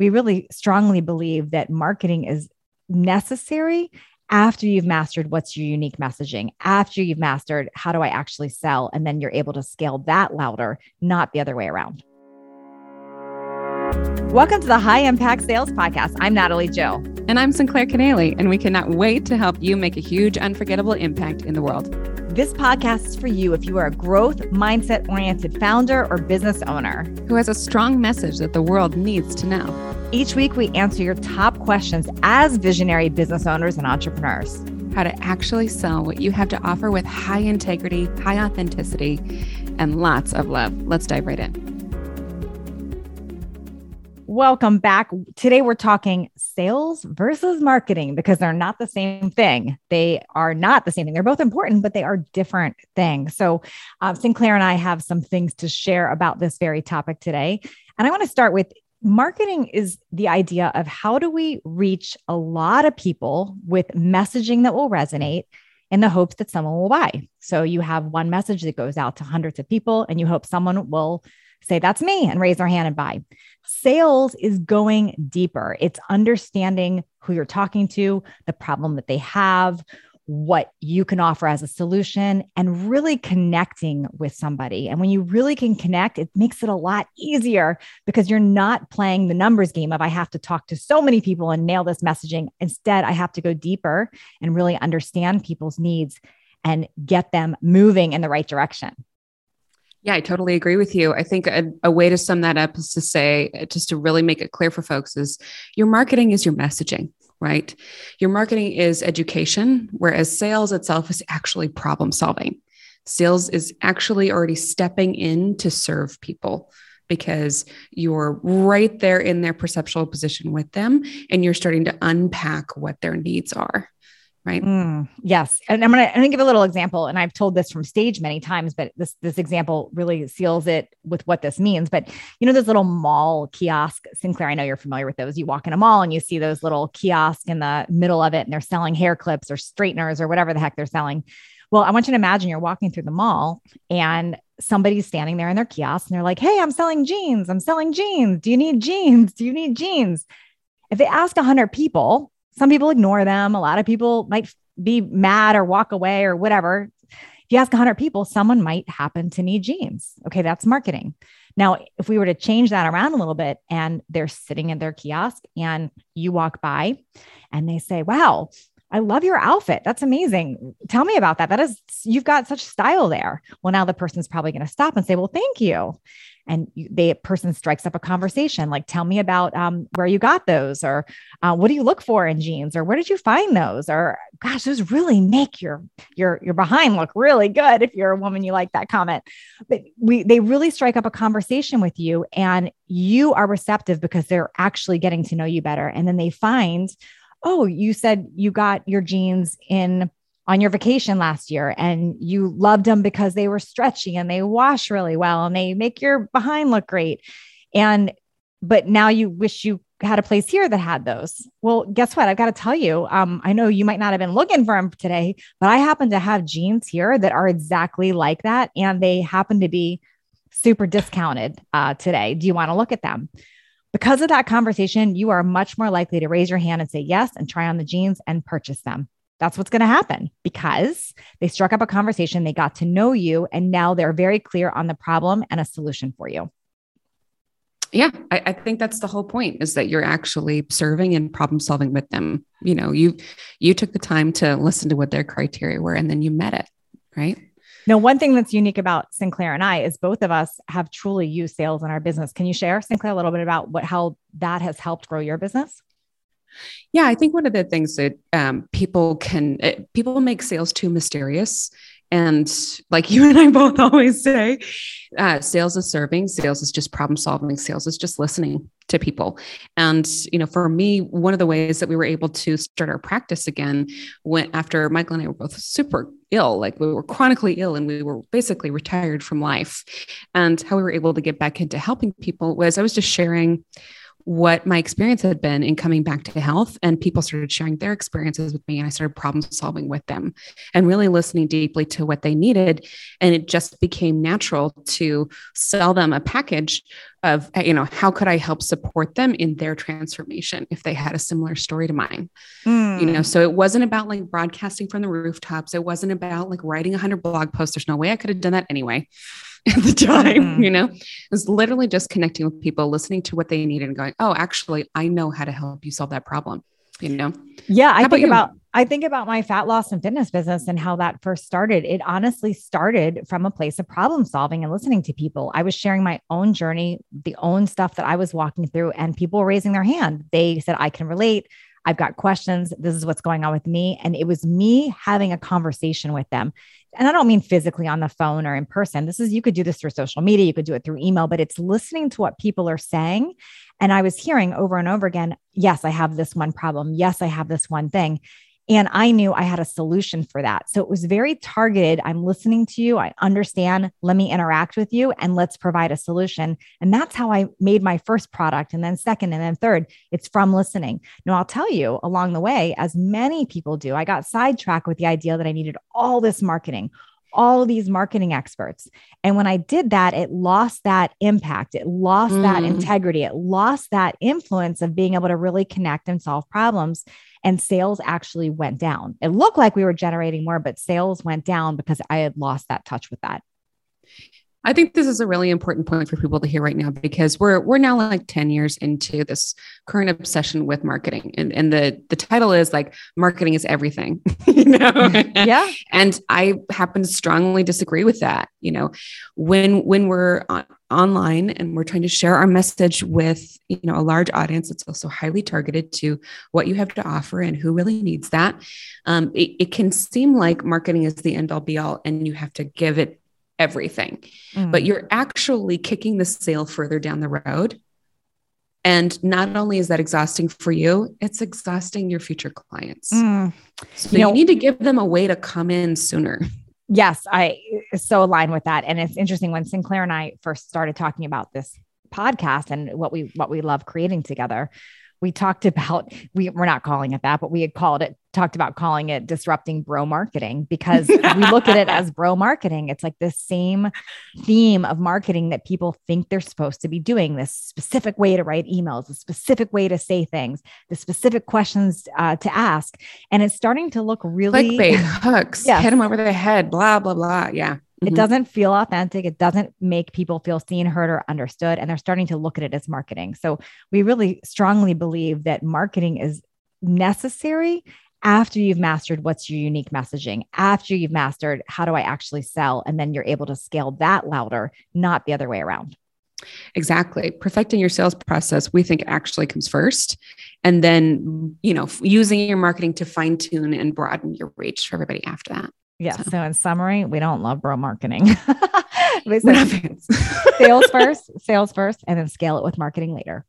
we really strongly believe that marketing is necessary after you've mastered what's your unique messaging, after you've mastered how do I actually sell, and then you're able to scale that louder, not the other way around. Welcome to the High Impact Sales Podcast. I'm Natalie Jill. And I'm Sinclair Kennally, and we cannot wait to help you make a huge, unforgettable impact in the world. This podcast is for you if you are a growth mindset oriented founder or business owner who has a strong message that the world needs to know. Each week, we answer your top questions as visionary business owners and entrepreneurs. How to actually sell what you have to offer with high integrity, high authenticity, and lots of love. Let's dive right in. Welcome back. Today we're talking sales versus marketing because they're not the same thing. They are not the same thing. They're both important, but they are different things. So, uh, Sinclair and I have some things to share about this very topic today. And I want to start with marketing is the idea of how do we reach a lot of people with messaging that will resonate in the hopes that someone will buy. So, you have one message that goes out to hundreds of people, and you hope someone will say, That's me, and raise their hand and buy. Sales is going deeper, it's understanding who you're talking to, the problem that they have, what you can offer as a solution, and really connecting with somebody. And when you really can connect, it makes it a lot easier because you're not playing the numbers game of I have to talk to so many people and nail this messaging. Instead, I have to go deeper and really understand people's needs and get them moving in the right direction. Yeah, I totally agree with you. I think a, a, way to sum that up is to say, uh, just to really make it clear for folks, is your marketing is your messaging, right? Your marketing is education, whereas sales itself is actually problem solving. Sales is actually already stepping in to serve people because you're right there in their perceptual position with them and you're starting to unpack what their needs are right? Mm, yes. And i'm gonna i'm gonna give a little example and i've told this from stage many times but this this example really seals it with what this means. But you know those little mall kiosk sinclair i know you're familiar with those. You walk in a mall and you see those little kiosks in the middle of it and they're selling hair clips or straighteners or whatever the heck they're selling. Well i want you to imagine you're walking through the mall and somebody's standing there in their kiosk and they're like hey i'm selling jeans. I'm selling jeans. Do you need jeans? Do you need jeans? If they ask 100 people some people ignore them. A lot of people might be mad or walk away or whatever. If you ask 100 people, someone might happen to need jeans. Okay, that's marketing. Now, if we were to change that around a little bit and they're sitting in their kiosk and you walk by and they say, Wow, I love your outfit. That's amazing. Tell me about that. That is, you've got such style there. Well, now the person's probably going to stop and say, Well, thank you and the person strikes up a conversation like tell me about um, where you got those or uh, what do you look for in jeans or where did you find those or gosh those really make your your your behind look really good if you're a woman you like that comment but we they really strike up a conversation with you and you are receptive because they're actually getting to know you better and then they find oh you said you got your jeans in on your vacation last year and you loved them because they were stretchy and they wash really well and they make your behind look great. And but now you wish you had a place here that had those. Well, guess what? I've got to tell you, um, I know you might not have been looking for them today, but I happen to have jeans here that are exactly like that. And they happen to be super discounted uh, today. Do you want to look at them? Because of that conversation, you are much more likely to raise your hand and say yes and try on the jeans and purchase them. That's what's going to happen because they struck up a conversation, they got to know you, and now they're very clear on the problem and a solution for you. Yeah, I, I, think that's the whole point is that you're actually serving and problem solving with them. You know, you you took the time to listen to what their criteria were and then you met it, right? Now, one thing that's unique about Sinclair and I is both of us have truly used sales in our business. Can you share, Sinclair, a little bit about what how that has helped grow your business? Yeah, I think one of the things that um, people can uh, people make sales too mysterious, and like you and I both always say, uh, sales is serving, sales is just problem solving, sales is just listening to people. And you know, for me, one of the ways that we were able to start our practice again went after Michael and I were both super ill, like we were chronically ill, and we were basically retired from life. And how we were able to get back into helping people was I was just sharing what my experience had been in coming back to health and people started sharing their experiences with me and I started problem solving with them and really listening deeply to what they needed and it just became natural to sell them a package of you know how could I help support them in their transformation if they had a similar story to mine mm. you know hmm. so it wasn't about like broadcasting from the rooftops it wasn't about like writing 100 blog posts there's no way I could have done that anyway at the time, mm-hmm. you know, it was literally just connecting with people, listening to what they needed and going, oh, actually, I know how to help you solve that problem. You know? Yeah. I think about, I think about my fat loss and fitness business and how that first started. It honestly started from a place of problem solving and listening to people. I was sharing my own journey, the own stuff that I was walking through, and people were raising their hand. They said, I can relate. I've got questions. This is what's going on with me. And it was me having a conversation with them and I don't mean physically on the phone or in person. This is, you could do this through social media, you could do it through email, but it's listening to what people are saying. And I was hearing over and over again, yes, I have this one problem. Yes, I have this one thing. And I knew I had a solution for that. So it was very targeted. I'm listening to you. I understand. Let me interact with you and let's provide a solution. And that's how I made my first product. And then second, and then third, it's from listening. Now, I'll tell you along the way, as many people do, I got sidetracked with the idea that I needed all this marketing, all these marketing experts. And when I did that, it lost that impact. It lost mm. that integrity. It lost that influence of being able to really connect and solve problems and sales actually went down. It looked like we were generating more, but sales went down because I had lost that touch with that. I think this is a really important point for people to hear right now because we're we're now like 10 years into this current obsession with marketing. And, and the the title is like marketing is everything. you know? yeah. And I happen to strongly disagree with that. You know, when when we're on, online and we're trying to share our message with you know a large audience it's also highly targeted to what you have to offer and who really needs that um, it, it, can seem like marketing is the end all be all and you have to give it everything, mm. but you're actually kicking the sale further down the road. And not only is that exhausting for you, it's exhausting your future clients. Mm. So you, know, you need to give them a way to come in sooner. Yes, I so align with that. And it's interesting when Sinclair and I first started talking about this podcast and what we what we love creating together we talked about we we're not calling it that, but we had called it talked about calling it disrupting bro marketing because we look at it as bro marketing. It's like the same theme of marketing that people think they're supposed to be doing this specific way to write emails, a specific way to say things, the specific questions uh, to ask. And it's starting to look really clickbait hooks, yes. hit them over the head, blah, blah, blah. Yeah. It mm-hmm. doesn't feel authentic. It doesn't make people feel seen, heard, or understood. And they're starting to look at it as marketing. So we really strongly believe that marketing is necessary after you've mastered what's your unique messaging, after you've mastered how do I actually sell, and then you're able to scale that louder, not the other way around. Exactly. Perfecting your sales process, we think actually comes first. And then, you know, using your marketing to fine tune and broaden your reach for everybody after that. Yeah. So. so, in summary, we don't love bro marketing. sales first, sales first, and then scale it with marketing later.